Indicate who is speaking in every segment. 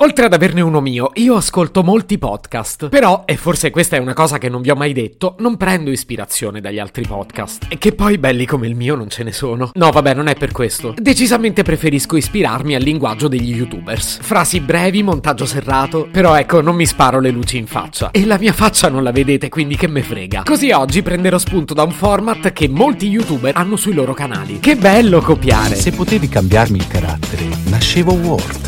Speaker 1: Oltre ad averne uno mio, io ascolto molti podcast. Però, e forse questa è una cosa che non vi ho mai detto, non prendo ispirazione dagli altri podcast. E che poi belli come il mio non ce ne sono. No, vabbè, non è per questo. Decisamente preferisco ispirarmi al linguaggio degli youtubers. Frasi brevi, montaggio serrato. Però ecco, non mi sparo le luci in faccia. E la mia faccia non la vedete, quindi che me frega. Così oggi prenderò spunto da un format che molti youtuber hanno sui loro canali. Che bello copiare!
Speaker 2: Se potevi cambiarmi il carattere, nascevo Word.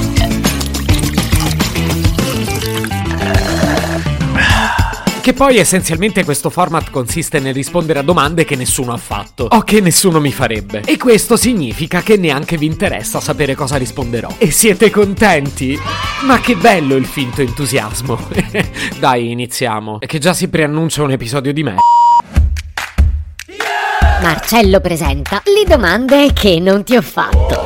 Speaker 1: Che poi essenzialmente questo format consiste nel rispondere a domande che nessuno ha fatto o che nessuno mi farebbe. E questo significa che neanche vi interessa sapere cosa risponderò. E siete contenti? Ma che bello il finto entusiasmo. Dai, iniziamo. Che già si preannuncia un episodio di me.
Speaker 3: Marcello presenta le domande che non ti ho fatto.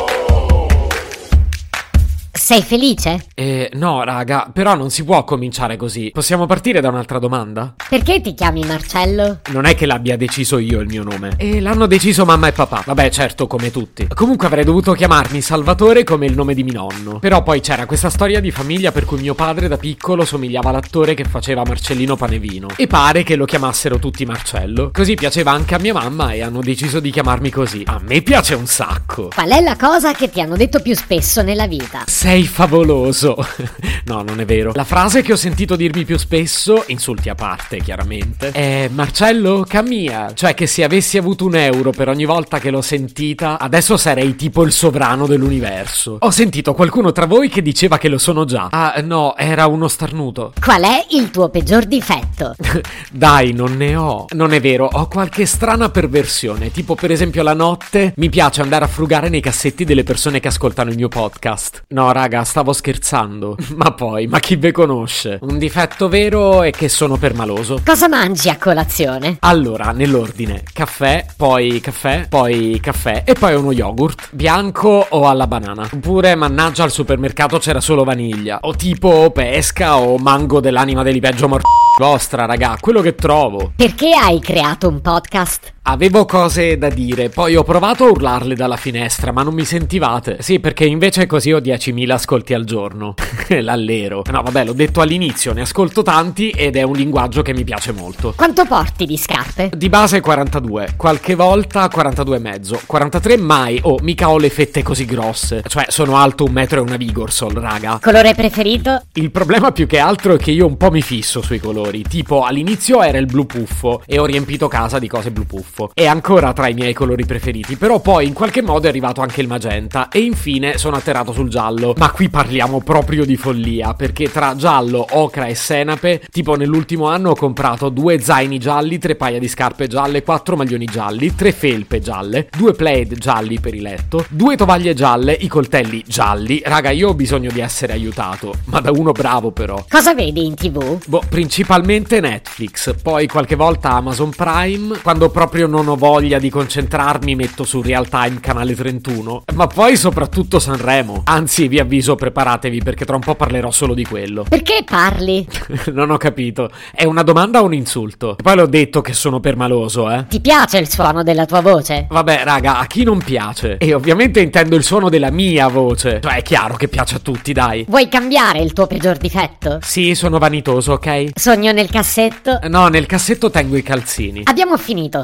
Speaker 3: Sei felice?
Speaker 1: Eh, no, raga, però non si può cominciare così. Possiamo partire da un'altra domanda?
Speaker 3: Perché ti chiami Marcello?
Speaker 1: Non è che l'abbia deciso io il mio nome. E l'hanno deciso mamma e papà. Vabbè, certo, come tutti. Comunque avrei dovuto chiamarmi Salvatore come il nome di mio nonno. Però poi c'era questa storia di famiglia per cui mio padre da piccolo somigliava all'attore che faceva Marcellino Panevino. E pare che lo chiamassero tutti Marcello. Così piaceva anche a mia mamma e hanno deciso di chiamarmi così. A me piace un sacco.
Speaker 3: Qual è la cosa che ti hanno detto più spesso nella vita?
Speaker 1: Sei favoloso. no, non è vero. La frase che ho sentito dirmi più spesso, insulti a parte chiaramente, è Marcello Camia. Cioè che se avessi avuto un euro per ogni volta che l'ho sentita, adesso sarei tipo il sovrano dell'universo. Ho sentito qualcuno tra voi che diceva che lo sono già. Ah, no, era uno starnuto.
Speaker 3: Qual è il tuo peggior difetto?
Speaker 1: Dai, non ne ho. Non è vero, ho qualche strana perversione. Tipo, per esempio, la notte mi piace andare a frugare nei cassetti delle persone che ascoltano il mio podcast. No, raga, stavo scherzando. ma poi, ma chi ve conosce? Un difetto vero è che sono permaloso.
Speaker 3: Cosa mangi a colazione?
Speaker 1: Allora, nell'ordine, caffè, poi caffè, poi caffè e poi uno yogurt. Bianco o alla banana. Oppure, mannaggia, al supermercato c'era solo vaniglia. O tipo pesca o mango dell'anima degli peggio morti vostra, raga, quello che trovo.
Speaker 3: Perché hai creato un podcast?
Speaker 1: Avevo cose da dire, poi ho provato a urlarle dalla finestra, ma non mi sentivate. Sì, perché invece così ho 10.000 ascolti al giorno. L'allero. No, vabbè, l'ho detto all'inizio, ne ascolto tanti ed è un linguaggio che mi piace molto.
Speaker 3: Quanto porti di scarpe?
Speaker 1: Di base 42, qualche volta 42 e mezzo, 43 mai. Oh, mica ho le fette così grosse. Cioè, sono alto un metro e una Vigorsol, raga.
Speaker 3: Colore preferito?
Speaker 1: Il problema più che altro è che io un po' mi fisso sui colori. Tipo, all'inizio era il blu puffo e ho riempito casa di cose blu puffo. È ancora tra i miei colori preferiti, però poi in qualche modo è arrivato anche il magenta e infine sono atterrato sul giallo. Ma qui parliamo proprio di follia, perché tra giallo, ocra e senape, tipo nell'ultimo anno ho comprato due zaini gialli, tre paia di scarpe gialle, quattro maglioni gialli, tre felpe gialle, due plaid gialli per il letto, due tovaglie gialle, i coltelli gialli. Raga, io ho bisogno di essere aiutato, ma da uno bravo però.
Speaker 3: Cosa vedi in tv?
Speaker 1: Boh, principalmente Netflix, poi qualche volta Amazon Prime, quando proprio non ho voglia di concentrarmi metto su Real Time canale 31, ma poi soprattutto Sanremo. Anzi, vi avviso, preparatevi perché tra un po' parlerò solo di quello.
Speaker 3: Perché parli?
Speaker 1: non ho capito. È una domanda o un insulto? Poi l'ho detto che sono permaloso, eh.
Speaker 3: Ti piace il suono della tua voce?
Speaker 1: Vabbè, raga, a chi non piace? E ovviamente intendo il suono della mia voce. Cioè, è chiaro che piace a tutti, dai.
Speaker 3: Vuoi cambiare il tuo peggior difetto?
Speaker 1: Sì, sono vanitoso, ok?
Speaker 3: Sogno nel cassetto?
Speaker 1: No, nel cassetto tengo i calzini.
Speaker 3: Abbiamo finito,